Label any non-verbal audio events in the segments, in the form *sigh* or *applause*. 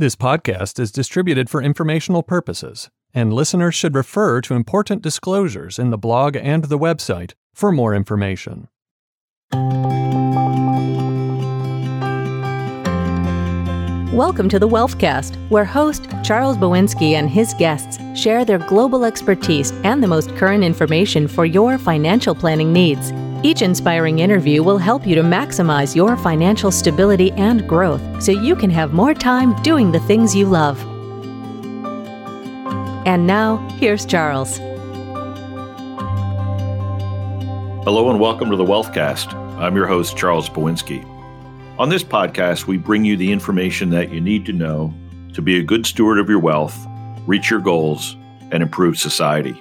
This podcast is distributed for informational purposes, and listeners should refer to important disclosures in the blog and the website for more information. Welcome to the Wealthcast, where host Charles Boinski and his guests share their global expertise and the most current information for your financial planning needs. Each inspiring interview will help you to maximize your financial stability and growth so you can have more time doing the things you love. And now, here's Charles. Hello and welcome to the Wealthcast. I'm your host, Charles Boinski. On this podcast, we bring you the information that you need to know to be a good steward of your wealth, reach your goals, and improve society.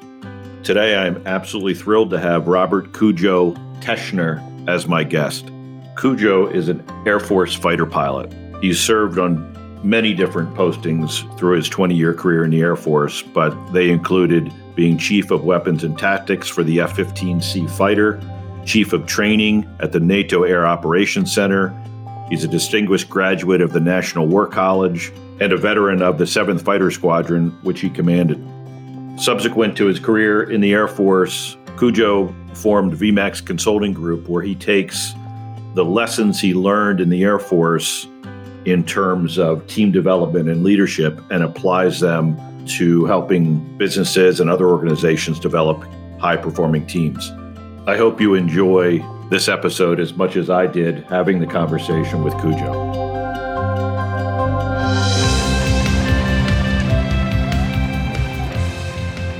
Today, I'm absolutely thrilled to have Robert Cujo Teschner as my guest. Cujo is an Air Force fighter pilot. He's served on many different postings through his 20 year career in the Air Force, but they included being Chief of Weapons and Tactics for the F 15C fighter, Chief of Training at the NATO Air Operations Center. He's a distinguished graduate of the National War College and a veteran of the 7th Fighter Squadron, which he commanded. Subsequent to his career in the Air Force, Cujo formed VMAX Consulting Group, where he takes the lessons he learned in the Air Force in terms of team development and leadership and applies them to helping businesses and other organizations develop high performing teams. I hope you enjoy this episode as much as I did having the conversation with Cujo.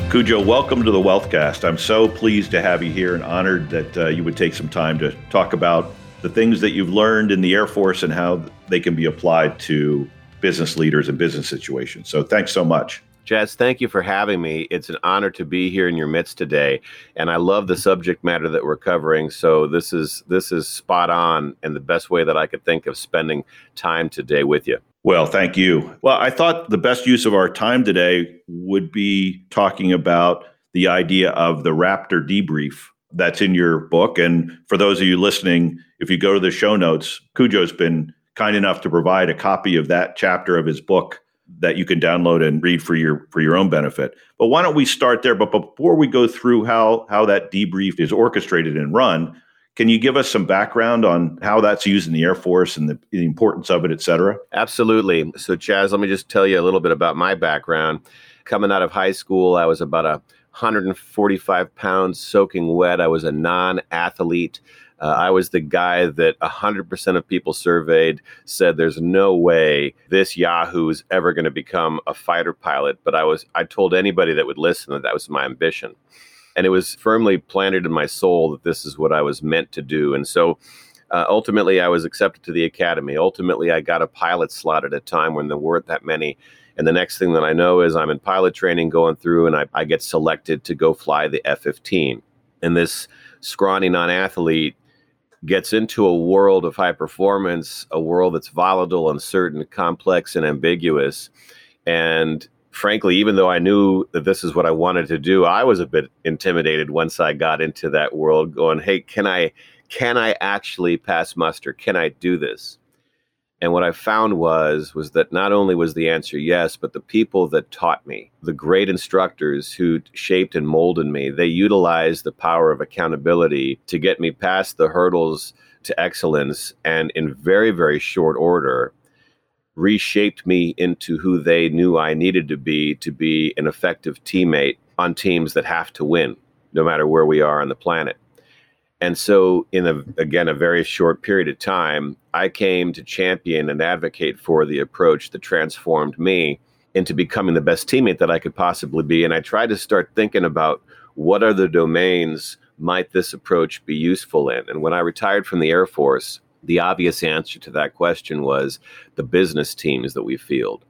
Cujo, welcome to the Wealthcast. I'm so pleased to have you here and honored that uh, you would take some time to talk about the things that you've learned in the Air Force and how they can be applied to business leaders and business situations. So thanks so much. Chas, thank you for having me. It's an honor to be here in your midst today, and I love the subject matter that we're covering. So this is this is spot on and the best way that I could think of spending time today with you. Well, thank you. Well, I thought the best use of our time today would be talking about the idea of the Raptor debrief that's in your book. And for those of you listening, if you go to the show notes, Cujo's been kind enough to provide a copy of that chapter of his book that you can download and read for your for your own benefit. But why don't we start there? But before we go through how how that debrief is orchestrated and run, can you give us some background on how that's used in the Air Force and the, the importance of it, et cetera? Absolutely. So, Chas, let me just tell you a little bit about my background. Coming out of high school, I was about a 145 pounds soaking wet. I was a non athlete. Uh, I was the guy that 100% of people surveyed said there's no way this Yahoo is ever going to become a fighter pilot. But I was I told anybody that would listen that that was my ambition and it was firmly planted in my soul that this is what I was meant to do. And so uh, ultimately, I was accepted to the academy. Ultimately, I got a pilot slot at a time when there weren't that many. And the next thing that I know is I'm in pilot training going through, and I, I get selected to go fly the F 15. And this scrawny non athlete gets into a world of high performance, a world that's volatile, uncertain, complex, and ambiguous. And frankly, even though I knew that this is what I wanted to do, I was a bit intimidated once I got into that world going, "Hey, can I can I actually pass muster? Can I do this?" And what I found was was that not only was the answer yes, but the people that taught me, the great instructors who shaped and molded me, they utilized the power of accountability to get me past the hurdles to excellence and in very very short order reshaped me into who they knew I needed to be to be an effective teammate on teams that have to win, no matter where we are on the planet. And so, in a, again, a very short period of time, I came to champion and advocate for the approach that transformed me into becoming the best teammate that I could possibly be. And I tried to start thinking about what are the domains might this approach be useful in. And when I retired from the Air Force, the obvious answer to that question was the business teams that we field.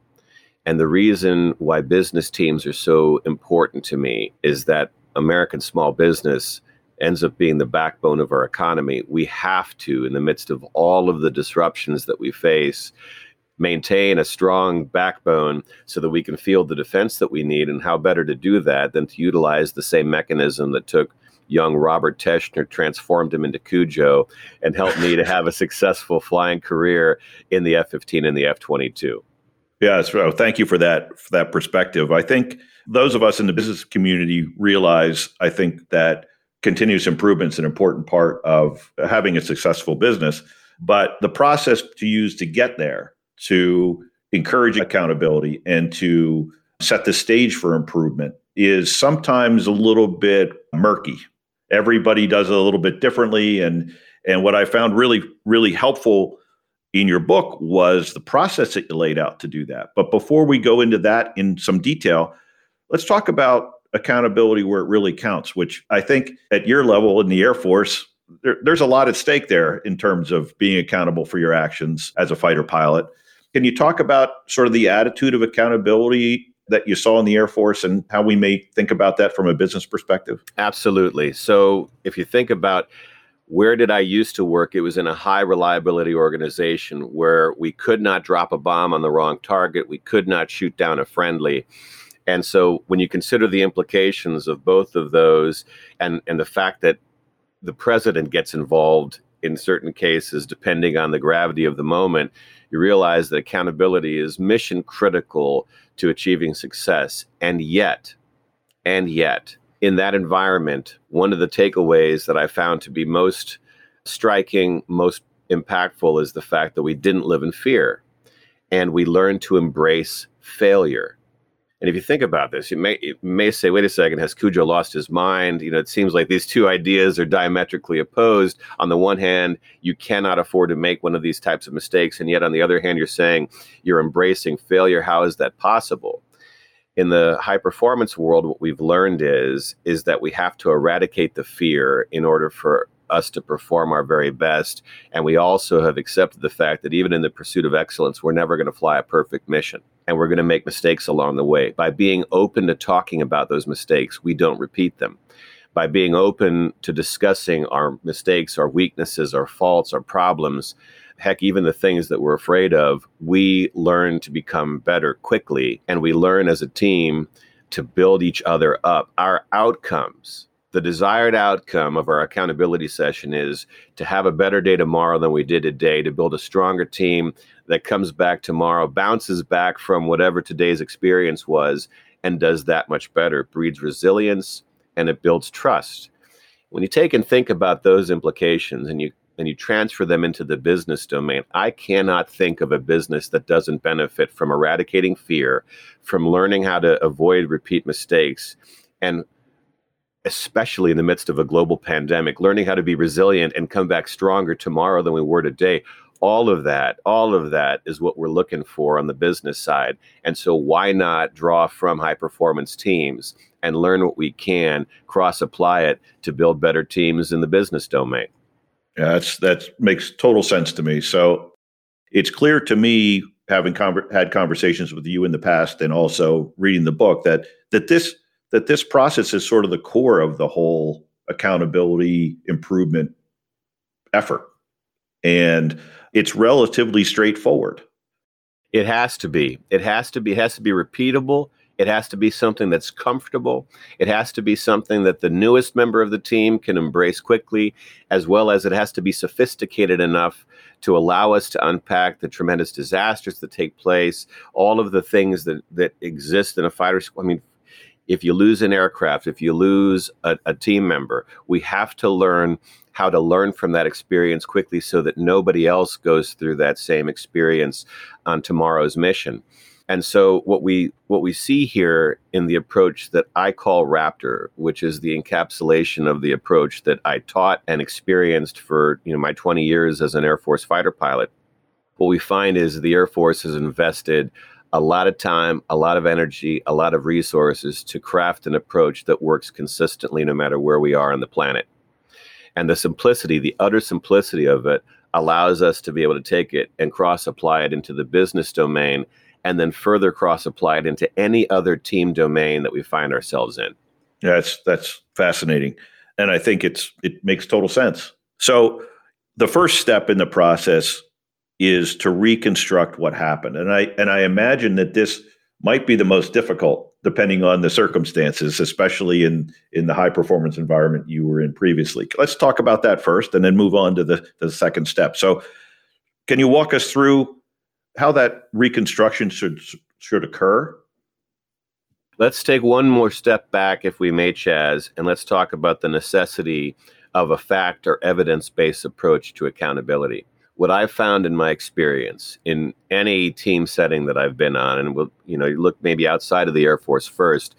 And the reason why business teams are so important to me is that American small business ends up being the backbone of our economy. We have to, in the midst of all of the disruptions that we face, maintain a strong backbone so that we can field the defense that we need. And how better to do that than to utilize the same mechanism that took young Robert Teschner transformed him into Cujo and helped me to have a successful flying career in the F 15 and the F 22. Yeah, so thank you for that for that perspective. I think those of us in the business community realize, I think that continuous improvement is an important part of having a successful business. But the process to use to get there, to encourage accountability and to set the stage for improvement is sometimes a little bit murky. Everybody does it a little bit differently. And and what I found really, really helpful in your book was the process that you laid out to do that. But before we go into that in some detail, let's talk about accountability where it really counts, which I think at your level in the Air Force, there, there's a lot at stake there in terms of being accountable for your actions as a fighter pilot. Can you talk about sort of the attitude of accountability that you saw in the Air Force and how we may think about that from a business perspective? Absolutely. So, if you think about where did I used to work, it was in a high reliability organization where we could not drop a bomb on the wrong target, we could not shoot down a friendly. And so, when you consider the implications of both of those and, and the fact that the president gets involved in certain cases, depending on the gravity of the moment, you realize that accountability is mission critical to achieving success. And yet, and yet, in that environment, one of the takeaways that I found to be most striking, most impactful is the fact that we didn't live in fear and we learned to embrace failure. And if you think about this, you may you may say, "Wait a second, has Cujo lost his mind?" You know, it seems like these two ideas are diametrically opposed. On the one hand, you cannot afford to make one of these types of mistakes, and yet on the other hand, you're saying you're embracing failure. How is that possible? In the high performance world, what we've learned is is that we have to eradicate the fear in order for us to perform our very best. And we also have accepted the fact that even in the pursuit of excellence, we're never going to fly a perfect mission and we're going to make mistakes along the way. By being open to talking about those mistakes, we don't repeat them. By being open to discussing our mistakes, our weaknesses, our faults, our problems, heck, even the things that we're afraid of, we learn to become better quickly. And we learn as a team to build each other up. Our outcomes, the desired outcome of our accountability session is to have a better day tomorrow than we did today, to build a stronger team that comes back tomorrow, bounces back from whatever today's experience was, and does that much better. It breeds resilience and it builds trust. When you take and think about those implications and you and you transfer them into the business domain, I cannot think of a business that doesn't benefit from eradicating fear, from learning how to avoid repeat mistakes, and especially in the midst of a global pandemic, learning how to be resilient and come back stronger tomorrow than we were today. All of that all of that is what we're looking for on the business side. And so why not draw from high performance teams and learn what we can cross apply it to build better teams in the business domain? Yeah that's that makes total sense to me. So it's clear to me having conver- had conversations with you in the past and also reading the book that that this that this process is sort of the core of the whole accountability improvement effort and it's relatively straightforward. It has to be. It has to be. It has to be repeatable. It has to be something that's comfortable. It has to be something that the newest member of the team can embrace quickly, as well as it has to be sophisticated enough to allow us to unpack the tremendous disasters that take place, all of the things that, that exist in a fighter. School. I mean, if you lose an aircraft, if you lose a, a team member, we have to learn how to learn from that experience quickly so that nobody else goes through that same experience on tomorrow's mission. And so what we what we see here in the approach that I call Raptor, which is the encapsulation of the approach that I taught and experienced for, you know, my 20 years as an Air Force fighter pilot. What we find is the Air Force has invested a lot of time, a lot of energy, a lot of resources to craft an approach that works consistently no matter where we are on the planet. And the simplicity, the utter simplicity of it, allows us to be able to take it and cross apply it into the business domain and then further cross apply it into any other team domain that we find ourselves in. Yeah, that's that's fascinating. And I think it's it makes total sense. So the first step in the process is to reconstruct what happened. And I and I imagine that this might be the most difficult depending on the circumstances, especially in in the high performance environment you were in previously. Let's talk about that first, and then move on to the the second step. So, can you walk us through how that reconstruction should should occur? Let's take one more step back, if we may, Chas, and let's talk about the necessity of a fact or evidence based approach to accountability. What I've found in my experience in any team setting that I've been on, and we'll, you know, you look maybe outside of the Air Force first,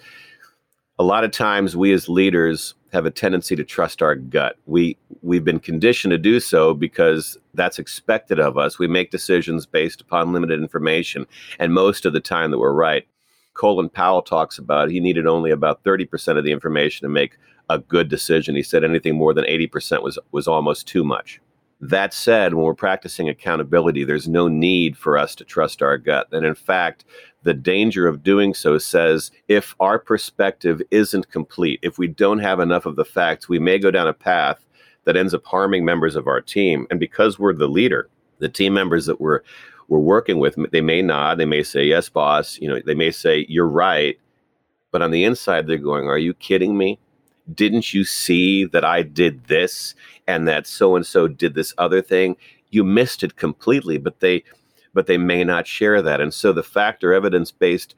a lot of times we as leaders have a tendency to trust our gut. We we've been conditioned to do so because that's expected of us. We make decisions based upon limited information, and most of the time that we're right. Colin Powell talks about he needed only about 30% of the information to make a good decision. He said anything more than 80% was was almost too much. That said, when we're practicing accountability, there's no need for us to trust our gut. And in fact, the danger of doing so says if our perspective isn't complete, if we don't have enough of the facts, we may go down a path that ends up harming members of our team. And because we're the leader, the team members that we're we're working with, they may nod, they may say, Yes, boss. You know, they may say, You're right. But on the inside, they're going, Are you kidding me? Didn't you see that I did this and that so and so did this other thing? You missed it completely, but they but they may not share that. And so the factor evidence based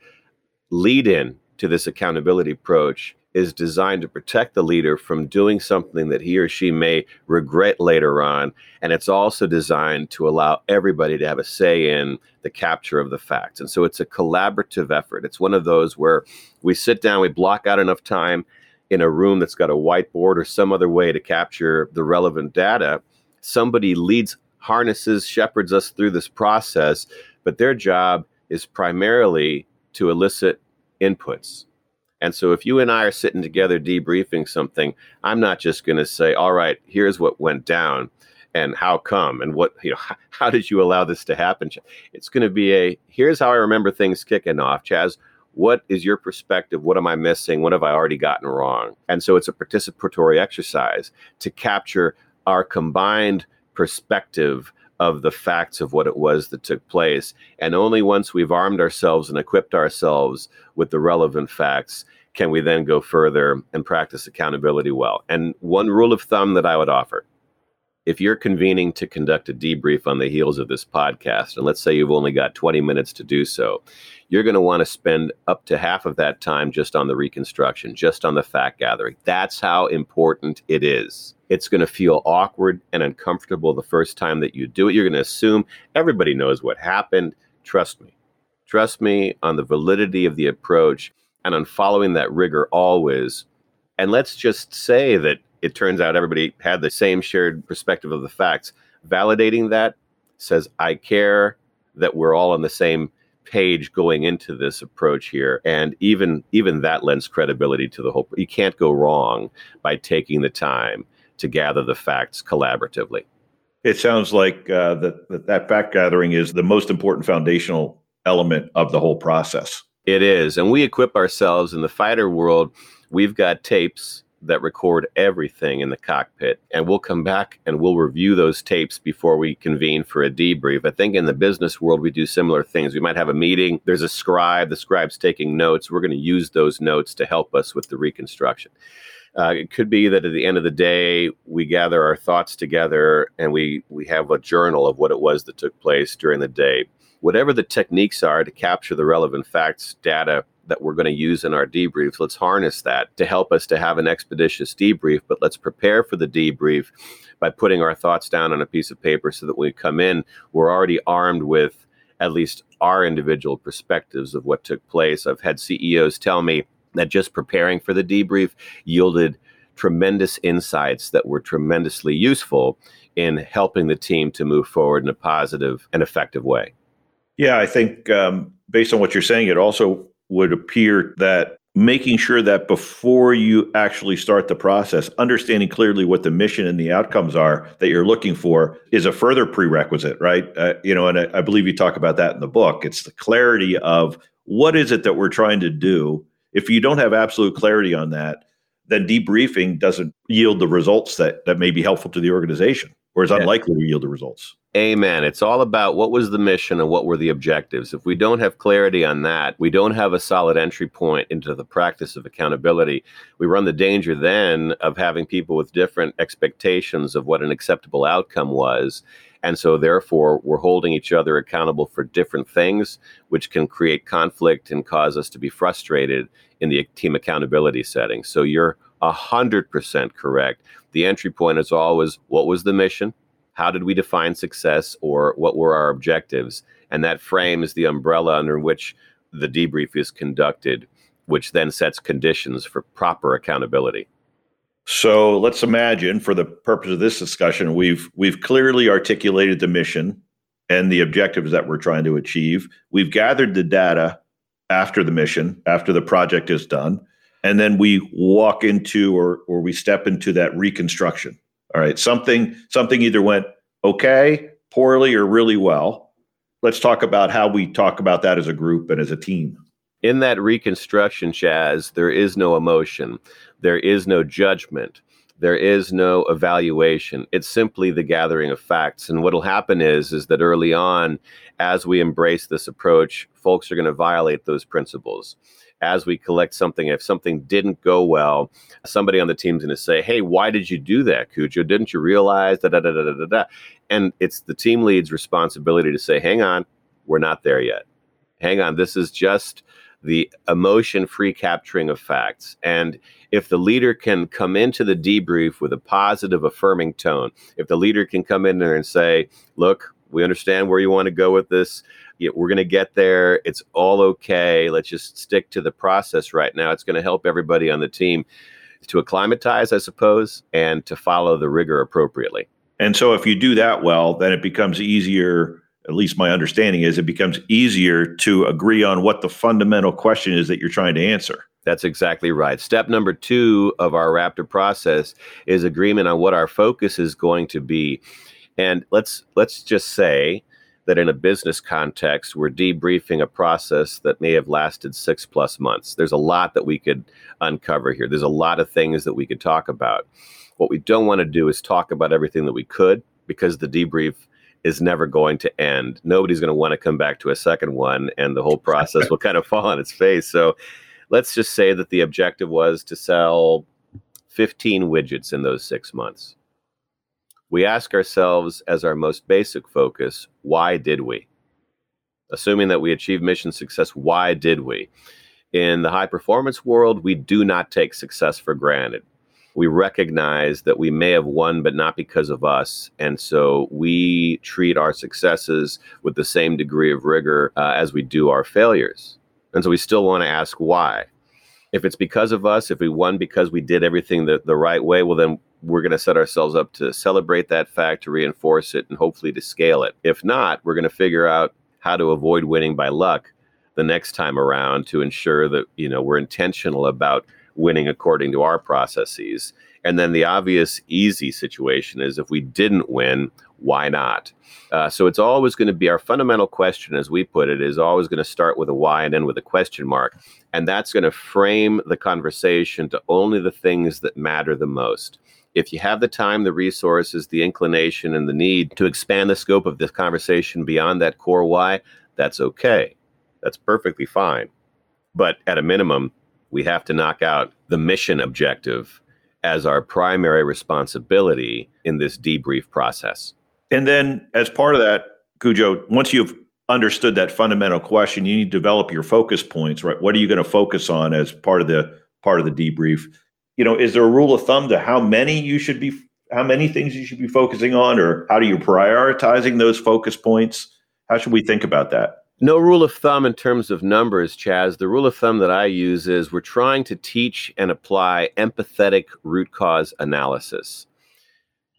lead in to this accountability approach is designed to protect the leader from doing something that he or she may regret later on. And it's also designed to allow everybody to have a say in the capture of the facts. And so it's a collaborative effort. It's one of those where we sit down, we block out enough time in a room that's got a whiteboard or some other way to capture the relevant data. Somebody leads, harnesses, shepherds us through this process, but their job is primarily to elicit inputs and so if you and I are sitting together debriefing something, I'm not just going to say, all right, here's what went down and how come and what, you know, *laughs* how, did you allow this to happen? It's going to be a, here's how I remember things kicking off. Chas, what is your perspective? What am I missing? What have I already gotten wrong? And so it's a participatory exercise to capture our combined perspective of the facts of what it was that took place. And only once we've armed ourselves and equipped ourselves with the relevant facts can we then go further and practice accountability well. And one rule of thumb that I would offer if you're convening to conduct a debrief on the heels of this podcast, and let's say you've only got 20 minutes to do so, you're going to want to spend up to half of that time just on the reconstruction, just on the fact gathering. That's how important it is. It's going to feel awkward and uncomfortable the first time that you do it. You're going to assume everybody knows what happened. Trust me. Trust me on the validity of the approach and on following that rigor always. And let's just say that it turns out everybody had the same shared perspective of the facts. Validating that says, I care that we're all on the same page going into this approach here. And even even that lends credibility to the whole you can't go wrong by taking the time to gather the facts collaboratively. It sounds like uh, that, that that fact gathering is the most important foundational element of the whole process. It is and we equip ourselves in the fighter world. We've got tapes that record everything in the cockpit. And we'll come back and we'll review those tapes before we convene for a debrief. I think in the business world, we do similar things. We might have a meeting, there's a scribe, the scribe's taking notes. We're going to use those notes to help us with the reconstruction. Uh, it could be that at the end of the day, we gather our thoughts together and we, we have a journal of what it was that took place during the day. Whatever the techniques are to capture the relevant facts, data, that we're going to use in our debriefs. Let's harness that to help us to have an expeditious debrief, but let's prepare for the debrief by putting our thoughts down on a piece of paper so that when we come in, we're already armed with at least our individual perspectives of what took place. I've had CEOs tell me that just preparing for the debrief yielded tremendous insights that were tremendously useful in helping the team to move forward in a positive and effective way. Yeah, I think um, based on what you're saying, it also would appear that making sure that before you actually start the process, understanding clearly what the mission and the outcomes are that you're looking for is a further prerequisite, right? Uh, you know, and I, I believe you talk about that in the book. It's the clarity of what is it that we're trying to do. If you don't have absolute clarity on that, then debriefing doesn't yield the results that that may be helpful to the organization, or is unlikely to yield the results. Amen. It's all about what was the mission and what were the objectives. If we don't have clarity on that, we don't have a solid entry point into the practice of accountability. We run the danger then of having people with different expectations of what an acceptable outcome was. And so, therefore, we're holding each other accountable for different things, which can create conflict and cause us to be frustrated in the team accountability setting. So, you're 100% correct. The entry point is always what was the mission? How did we define success? Or what were our objectives? And that frames the umbrella under which the debrief is conducted, which then sets conditions for proper accountability. So let's imagine, for the purpose of this discussion, we've we've clearly articulated the mission and the objectives that we're trying to achieve. We've gathered the data after the mission, after the project is done, and then we walk into or or we step into that reconstruction. All right, something something either went okay, poorly, or really well. Let's talk about how we talk about that as a group and as a team in that reconstruction, Chas, there is no emotion, there is no judgment, there is no evaluation. It's simply the gathering of facts. And what'll happen is, is that early on, as we embrace this approach, folks are going to violate those principles. As we collect something, if something didn't go well, somebody on the team's going to say, "Hey, why did you do that, Cujo? Didn't you realize that?" Da, da, da, da, da. And it's the team lead's responsibility to say, "Hang on, we're not there yet. Hang on, this is just." the emotion free capturing of facts. And if the leader can come into the debrief with a positive, affirming tone, if the leader can come in there and say, look, we understand where you want to go with this. We're going to get there. It's all okay. Let's just stick to the process right now. It's going to help everybody on the team to acclimatize, I suppose, and to follow the rigor appropriately. And so, if you do that well, then it becomes easier at least my understanding is it becomes easier to agree on what the fundamental question is that you're trying to answer. That's exactly right. Step number two of our Raptor process is agreement on what our focus is going to be. And let's let's just say that in a business context, we're debriefing a process that may have lasted six plus months. There's a lot that we could uncover here. There's a lot of things that we could talk about. What we don't want to do is talk about everything that we could because the debrief is never going to end. Nobody's going to want to come back to a second one, and the whole process will kind of fall on its face. So let's just say that the objective was to sell 15 widgets in those six months. We ask ourselves, as our most basic focus, why did we? Assuming that we achieve mission success, why did we? In the high performance world, we do not take success for granted we recognize that we may have won, but not because of us. And so we treat our successes with the same degree of rigor uh, as we do our failures. And so we still want to ask why. If it's because of us, if we won because we did everything the, the right way, well, then we're going to set ourselves up to celebrate that fact, to reinforce it, and hopefully to scale it. If not, we're going to figure out how to avoid winning by luck the next time around to ensure that you know we're intentional about winning according to our processes. And then the obvious easy situation is if we didn't win, why not? Uh, so it's always going to be our fundamental question, as we put it, is always going to start with a why and end with a question mark. And that's going to frame the conversation to only the things that matter the most. If you have the time, the resources, the inclination, and the need to expand the scope of this conversation beyond that core why, that's okay. That's perfectly fine. But at a minimum, we have to knock out the mission objective as our primary responsibility in this debrief process. And then, as part of that, Cujo, once you've understood that fundamental question, you need to develop your focus points, right? What are you going to focus on as part of the part of the debrief? You know, is there a rule of thumb to how many you should be, how many things you should be focusing on, or how do you prioritizing those focus points? How should we think about that? No rule of thumb in terms of numbers, Chas. The rule of thumb that I use is we're trying to teach and apply empathetic root cause analysis.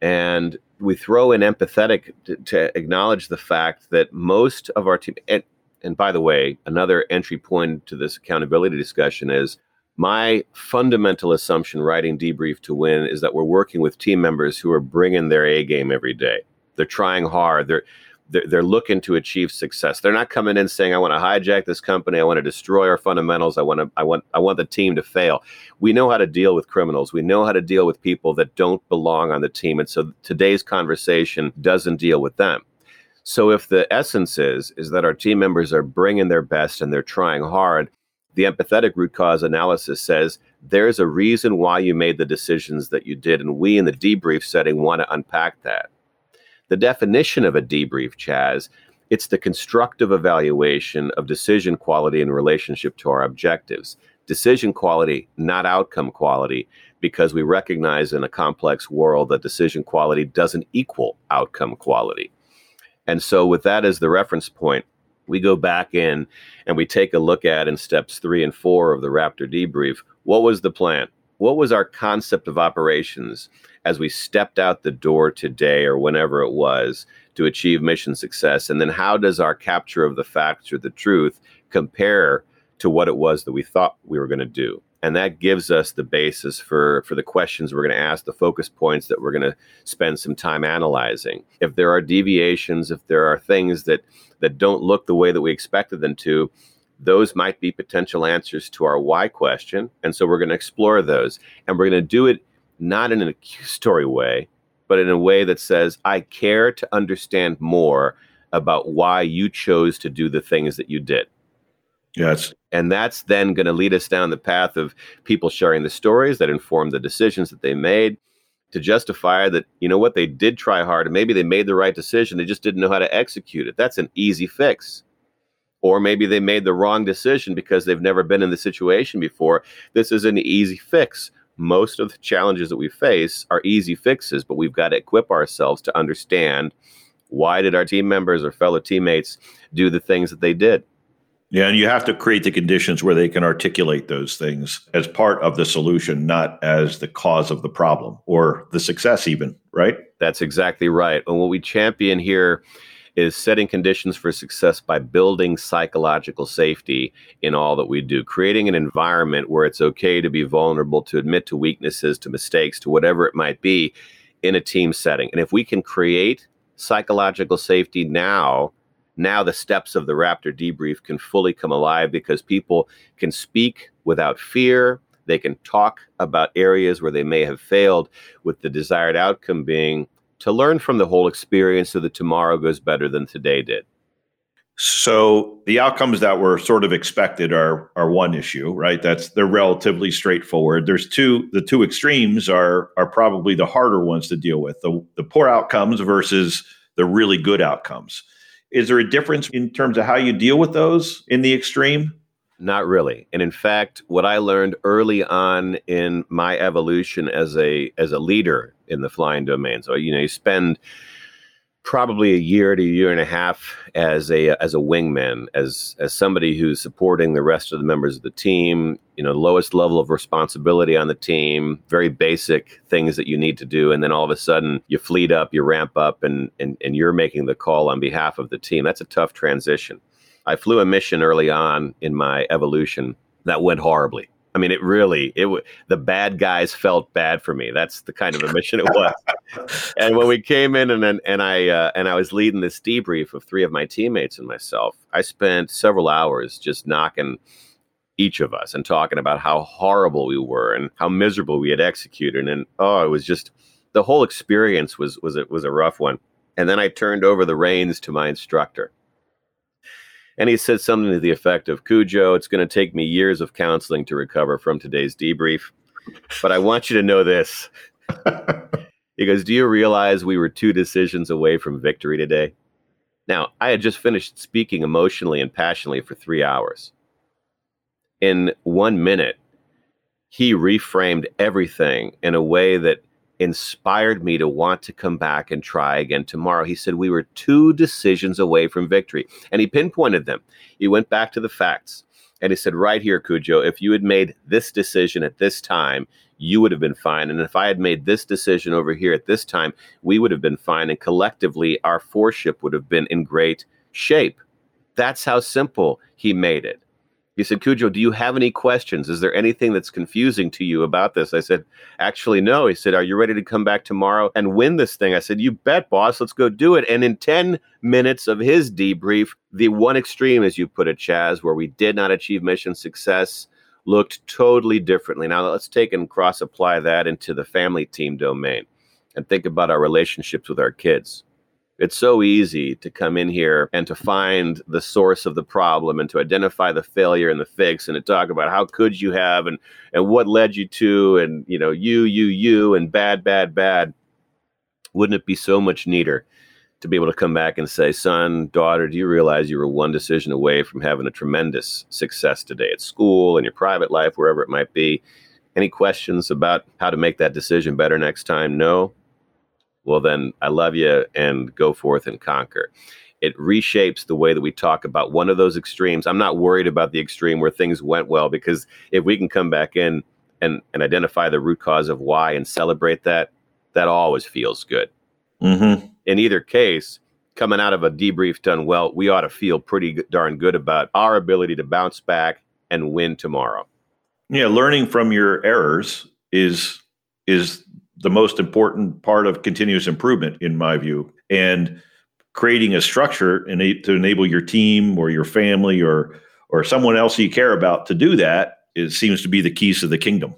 And we throw in empathetic to, to acknowledge the fact that most of our team, and, and by the way, another entry point to this accountability discussion is my fundamental assumption writing debrief to win is that we're working with team members who are bringing their A game every day. They're trying hard. They're they're, they're looking to achieve success. They're not coming in saying, "I want to hijack this company. I want to destroy our fundamentals. I want to. I want. I want the team to fail." We know how to deal with criminals. We know how to deal with people that don't belong on the team, and so today's conversation doesn't deal with them. So if the essence is is that our team members are bringing their best and they're trying hard, the empathetic root cause analysis says there's a reason why you made the decisions that you did, and we in the debrief setting want to unpack that The definition of a debrief, Chas, it's the constructive evaluation of decision quality in relationship to our objectives. Decision quality, not outcome quality, because we recognize in a complex world that decision quality doesn't equal outcome quality. And so, with that as the reference point, we go back in and we take a look at in steps three and four of the Raptor debrief what was the plan? What was our concept of operations as we stepped out the door today or whenever it was to achieve mission success? And then how does our capture of the facts or the truth compare to what it was that we thought we were going to do? And that gives us the basis for for the questions we're going to ask the focus points that we're going to spend some time analyzing. If there are deviations if there are things that that don't look the way that we expected them to those might be potential answers to our why question and so we're going to explore those. And we're going to do it not in an accusatory way but in a way that says i care to understand more about why you chose to do the things that you did Yes. And that's then going to lead us down the path of people sharing the stories that inform the decisions that they made to justify that, you know what, they did try hard and maybe they made the right decision. They just didn't know how to execute it. That's an easy fix. Or maybe they made the wrong decision because they've never been in the situation before. This is an easy fix. Most of the challenges that we face are easy fixes, but we've got to equip ourselves to understand why did our team members or fellow teammates do the things that they did yeah, and you have to create the conditions where they can articulate those things as part of the solution, not as the cause of the problem or the success, even, right? That's exactly right. And what we champion here is setting conditions for success by building psychological safety in all that we do, creating an environment where it's okay to be vulnerable, to admit to weaknesses, to mistakes, to whatever it might be in a team setting. And if we can create psychological safety now, now the steps of the Raptor debrief can fully come alive because people can speak without fear. They can talk about areas where they may have failed, with the desired outcome being to learn from the whole experience so that tomorrow goes better than today did. So the outcomes that were sort of expected are are one issue, right? That's they're relatively straightforward. There's two the two extremes are are probably the harder ones to deal with. The the poor outcomes versus the really good outcomes. Is there a difference in terms of how you deal with those in the extreme? Not really. And in fact, what I learned early on in my evolution as a as a leader in the flying domain. So you know, you spend probably a year to a year and a half as a uh, as a wingman, as as somebody who's supporting the rest of the members of the team. You know, lowest level of responsibility on the team, very basic things that you need to do, and then all of a sudden you fleet up, you ramp up, and and and you're making the call on behalf of the team. That's a tough transition. I flew a mission early on in my evolution that went horribly. I mean, it really it w- the bad guys felt bad for me. That's the kind of a mission it was. and when we came in and and I uh, and I was leading this debrief of three of my teammates and myself, I spent several hours just knocking each of us and talking about how horrible we were and how miserable we had executed. And oh, it was just the whole experience was was it was a rough one. And then I turned over the reins to my instructor and he said something to the effect of Cujo, it's going to take me years of counseling to recover from today's debrief. But I want you to know this. *laughs* he goes, Do you realize we were two decisions away from victory today? Now, I had just finished speaking emotionally and passionately for three hours. In one minute, he reframed everything in a way that inspired me to want to come back and try again tomorrow. He said we were two decisions away from victory, and he pinpointed them. He went back to the facts and he said, Right here, Cujo, if you had made this decision at this time, you would have been fine. And if I had made this decision over here at this time, we would have been fine. And collectively, our four-ship would have been in great shape. That's how simple he made it. He said, Cujo, do you have any questions? Is there anything that's confusing to you about this? I said, Actually, no. He said, Are you ready to come back tomorrow and win this thing? I said, You bet, boss. Let's go do it. And in 10 minutes of his debrief, the one extreme, as you put it, Chas, where we did not achieve mission success, looked totally differently. Now, let's take and cross apply that into the family team domain and think about our relationships with our kids. It's so easy to come in here and to find the source of the problem and to identify the failure and the fix and to talk about how could you have and and what led you to and you know you you you and bad bad bad. Wouldn't it be so much neater to be able to come back and say, son, daughter, do you realize you were one decision away from having a tremendous success today at school, in your private life, wherever it might be? Any questions about how to make that decision better next time? No? Well, then I love you and go forth and conquer. It reshapes the way that we talk about one of those extremes. I'm not worried about the extreme where things went well because if we can come back in and, and identify the root cause of why and celebrate that, that always feels good. Mm-hmm. In either case, coming out of a debrief done well, we ought to feel pretty darn good about our ability to bounce back and win tomorrow. Yeah, learning from your errors is is the most important part of continuous improvement, in my view, and creating a structure to enable your team or your family or or someone else you care about to do that. It seems to be the keys to the kingdom.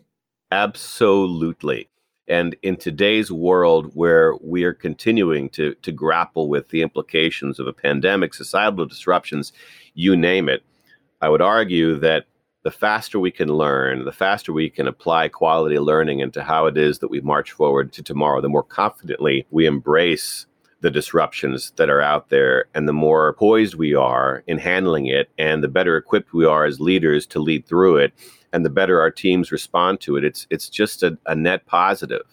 Absolutely. And in today's world where we are continuing to, to grapple with the implications of a pandemic, societal disruptions, you name it, I would argue that the faster we can learn, the faster we can apply quality learning into how it is that we march forward to tomorrow, the more confidently we embrace the disruptions that are out there and the more poised we are in handling it and the better equipped we are as leaders to lead through it and the better our teams respond to it. It's it's just a, a net positive.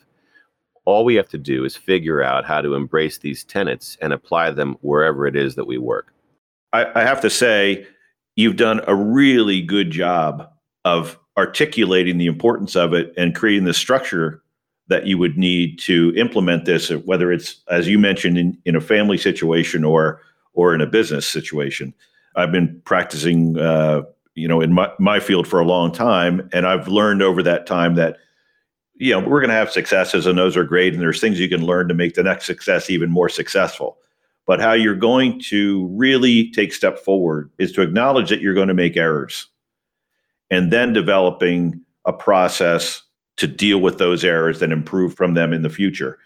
All we have to do is figure out how to embrace these tenets and apply them wherever it is that we work. I, I have to say you've done a really good job of articulating the importance of it and creating the structure that you would need to implement this, whether it's as you mentioned in, in a family situation or or in a business situation. I've been practicing, uh, you know, in my, my field for a long time, and I've learned over that time that you know we're going to have successes, and those are great, and there's things you can learn to make the next success even more successful. But how you're going to really take step forward is to acknowledge that you're going to make errors, and then developing a process to deal with those errors and improve from them in the future.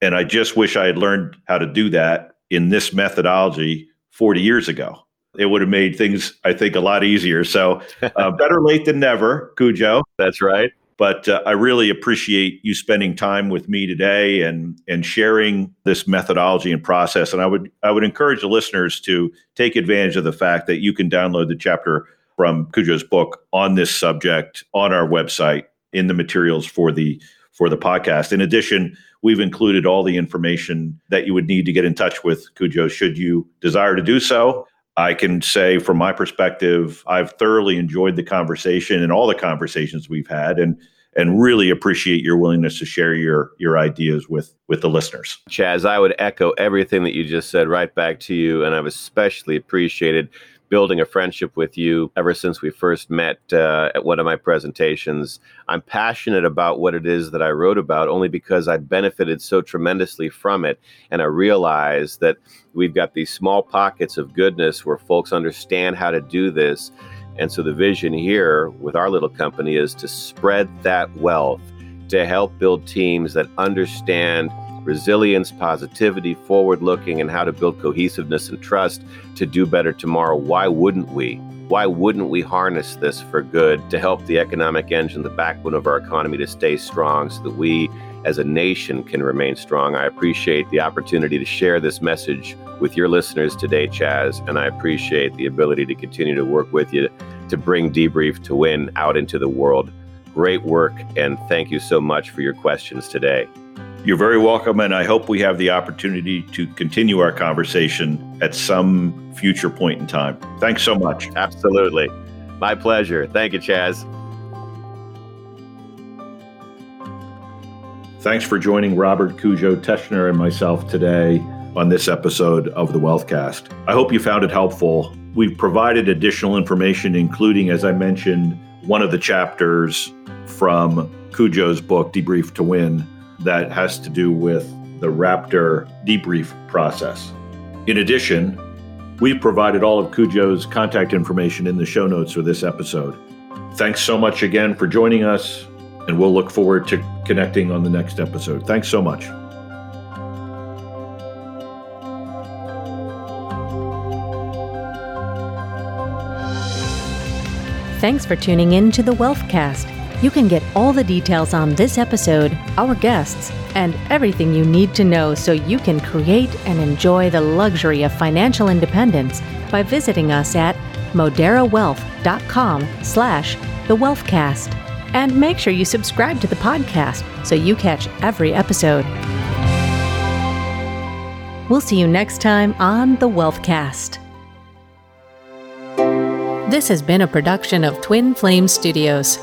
And I just wish I had learned how to do that in this methodology 40 years ago. It would have made things, I think, a lot easier. So, uh, *laughs* better late than never, Cujo. That's right. But uh, I really appreciate you spending time with me today and and sharing this methodology and process. And I would I would encourage the listeners to take advantage of the fact that you can download the chapter from Cujo's book on this subject on our website in the materials for the for the podcast. In addition, we've included all the information that you would need to get in touch with Cujo should you desire to do so. I can say from my perspective, I've thoroughly enjoyed the conversation and all the conversations we've had and and really appreciate your willingness to share your your ideas with with the listeners. Chas, I would echo everything that you just said right back to you and I've especially appreciated building a friendship with you ever since we first met uh, at one of my presentations. I'm passionate about what it is that I wrote about only because I benefited so tremendously from it. And I realize that we've got these small pockets of goodness where folks understand how to do this. And so the vision here with our little company is to spread that wealth, to help build teams that understand resilience, positivity, forward looking, and how to build cohesiveness and trust to do better tomorrow. Why wouldn't we? Why wouldn't we harness this for good to help the economic engine, the backbone of our economy, to stay strong so that we as a nation can remain strong? I appreciate the opportunity to share this message with your listeners today, Chas, and I appreciate the ability to continue to work with you to bring Debrief to Win out into the world. Great work, and thank you so much for your questions today. You're very welcome, and I hope we have the opportunity to continue our conversation at some future point in time. Thanks so much. Absolutely. My pleasure. Thank you, Chas. Thanks for joining Robert Cujo Teschner and myself today on this episode of the Wealthcast. I hope you found it helpful. We've provided additional information, including, as I mentioned, one of the chapters from Cujo's book, Debrief to Win, that has to do with the Raptor debrief process. In addition, we've provided all of Cujo's contact information in the show notes for this episode. Thanks so much again for joining us, and we'll look forward to connecting on the next episode. Thanks so much. Thanks for tuning in to the Wealthcast. You can get all the details on this episode, our guests, and everything you need to know so you can create and enjoy the luxury of financial independence by visiting us at moderawealth.com slash the wealthcast. And make sure you subscribe to the podcast so you catch every episode. We'll see you next time on the Wealthcast. This has been a production of Twin Flame Studios.